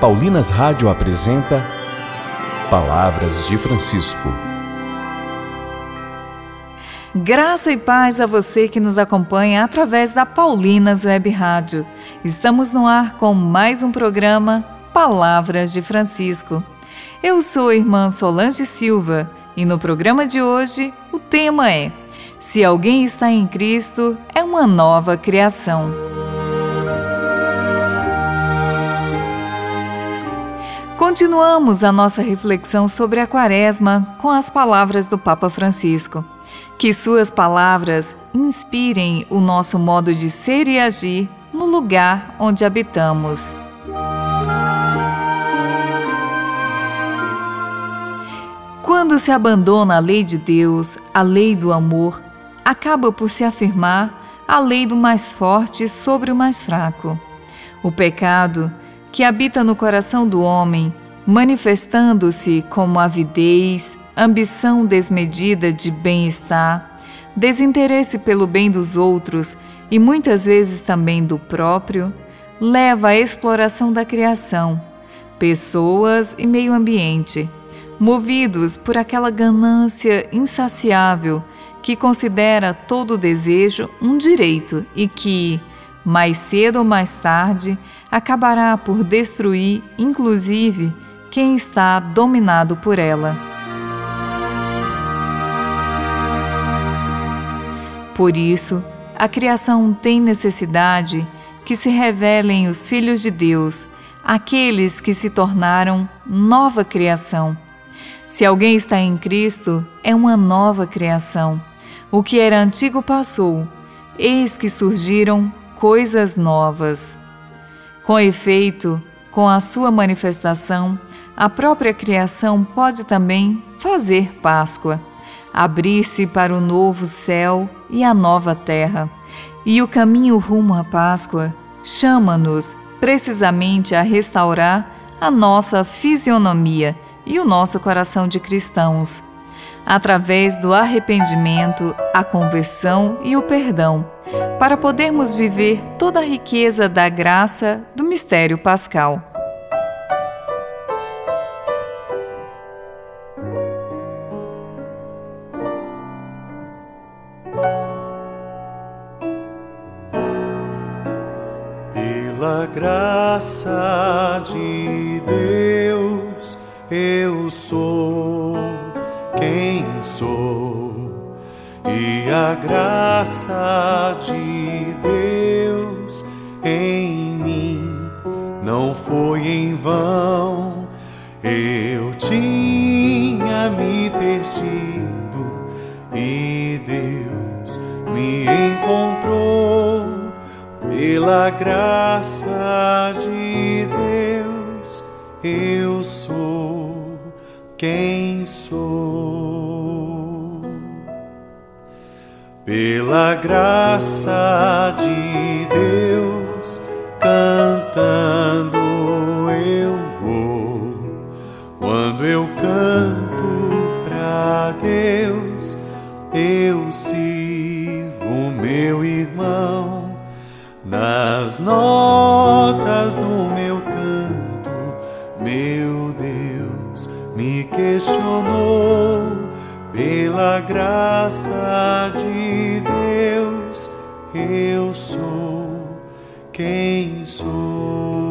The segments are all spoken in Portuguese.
Paulinas Rádio apresenta Palavras de Francisco. Graça e paz a você que nos acompanha através da Paulinas Web Rádio. Estamos no ar com mais um programa Palavras de Francisco. Eu sou a irmã Solange Silva e no programa de hoje o tema é: Se alguém está em Cristo, é uma nova criação. Continuamos a nossa reflexão sobre a Quaresma com as palavras do Papa Francisco. Que suas palavras inspirem o nosso modo de ser e agir no lugar onde habitamos. Quando se abandona a lei de Deus, a lei do amor, acaba por se afirmar a lei do mais forte sobre o mais fraco. O pecado que habita no coração do homem, manifestando-se como avidez, ambição desmedida de bem-estar, desinteresse pelo bem dos outros e muitas vezes também do próprio, leva à exploração da criação, pessoas e meio ambiente, movidos por aquela ganância insaciável que considera todo desejo um direito e que, mais cedo ou mais tarde, acabará por destruir, inclusive, quem está dominado por ela. Por isso, a criação tem necessidade que se revelem os filhos de Deus, aqueles que se tornaram nova criação. Se alguém está em Cristo, é uma nova criação. O que era antigo passou, eis que surgiram coisas novas. Com efeito, com a sua manifestação, a própria criação pode também fazer Páscoa, abrir-se para o novo céu e a nova terra. E o caminho rumo à Páscoa chama-nos precisamente a restaurar a nossa fisionomia e o nosso coração de cristãos através do arrependimento, a conversão e o perdão, para podermos viver toda a riqueza da graça do mistério pascal. Pela graça de Deus, eu sou e a graça de Deus em mim não foi em vão. Eu tinha me perdido e Deus me encontrou pela graça de Deus. Eu sou quem sou. Pela graça de Deus, cantando eu vou. Quando eu canto para Deus, eu sirvo meu irmão nas notas do meu canto, meu Deus me questionou pela graça de eu sou quem sou.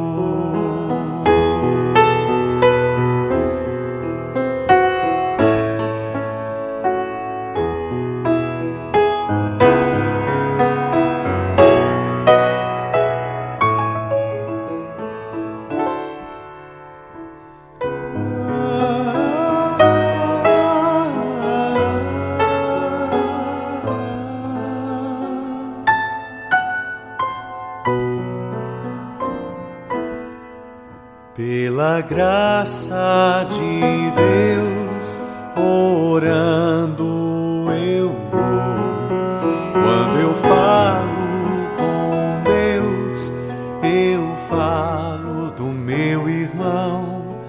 Pela graça de Deus, orando eu vou. Quando eu falo com Deus, eu falo do meu irmão.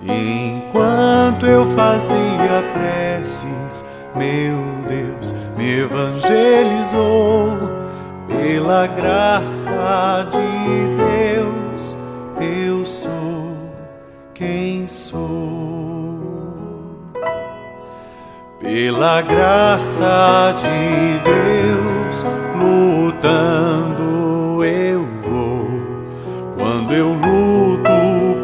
Enquanto eu fazia preces, meu Deus me evangelizou. Pela graça de Deus, quem sou. Pela graça de Deus, lutando eu vou. Quando eu luto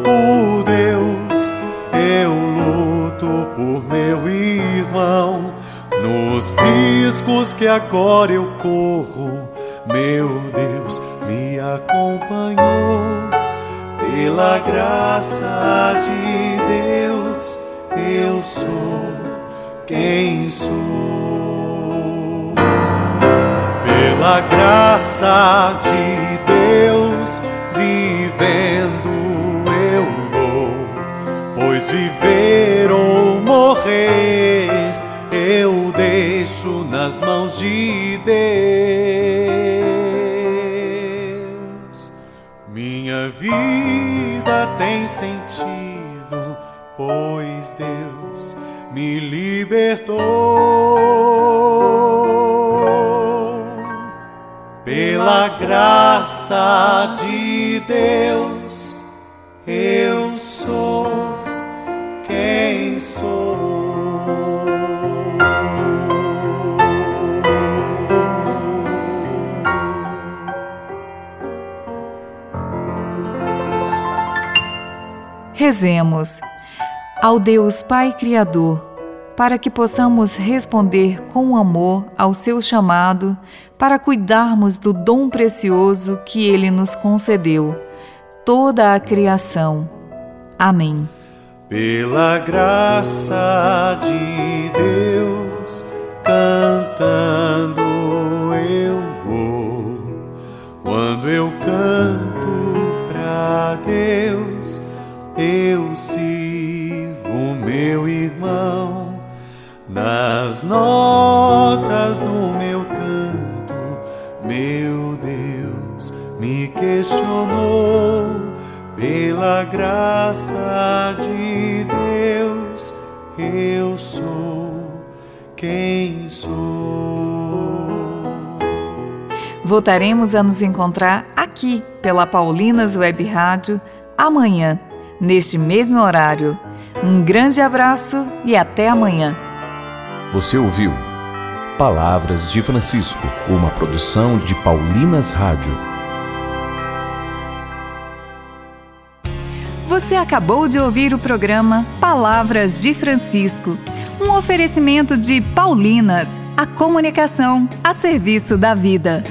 por Deus, eu luto por meu irmão. Nos riscos que agora eu corro, meu Deus me acompanhou pela graça de Deus, eu sou quem sou. Pela graça de Deus, vivendo eu vou, pois viver ou morrer eu deixo nas mãos de Deus. Minha vida tem sentido, pois Deus me libertou. Pela graça de Deus, eu sou quem Rezemos ao Deus Pai Criador, para que possamos responder com amor ao seu chamado, para cuidarmos do dom precioso que ele nos concedeu, toda a criação. Amém. Pela graça de Deus, cantando Meu Deus me questionou pela graça de Deus. Eu sou quem sou. Voltaremos a nos encontrar aqui pela Paulinas Web Rádio amanhã neste mesmo horário. Um grande abraço e até amanhã. Você ouviu Palavras de Francisco, uma produção de Paulinas Rádio. Você acabou de ouvir o programa Palavras de Francisco, um oferecimento de Paulinas, a comunicação a serviço da vida.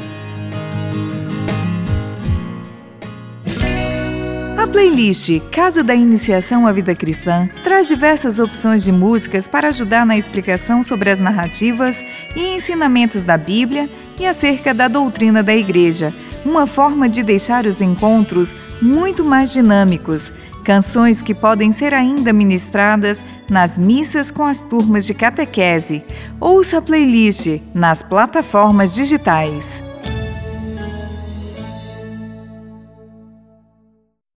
Playlist Casa da Iniciação à Vida Cristã traz diversas opções de músicas para ajudar na explicação sobre as narrativas e ensinamentos da Bíblia e acerca da doutrina da Igreja, uma forma de deixar os encontros muito mais dinâmicos. Canções que podem ser ainda ministradas nas missas com as turmas de catequese. Ouça a playlist nas plataformas digitais.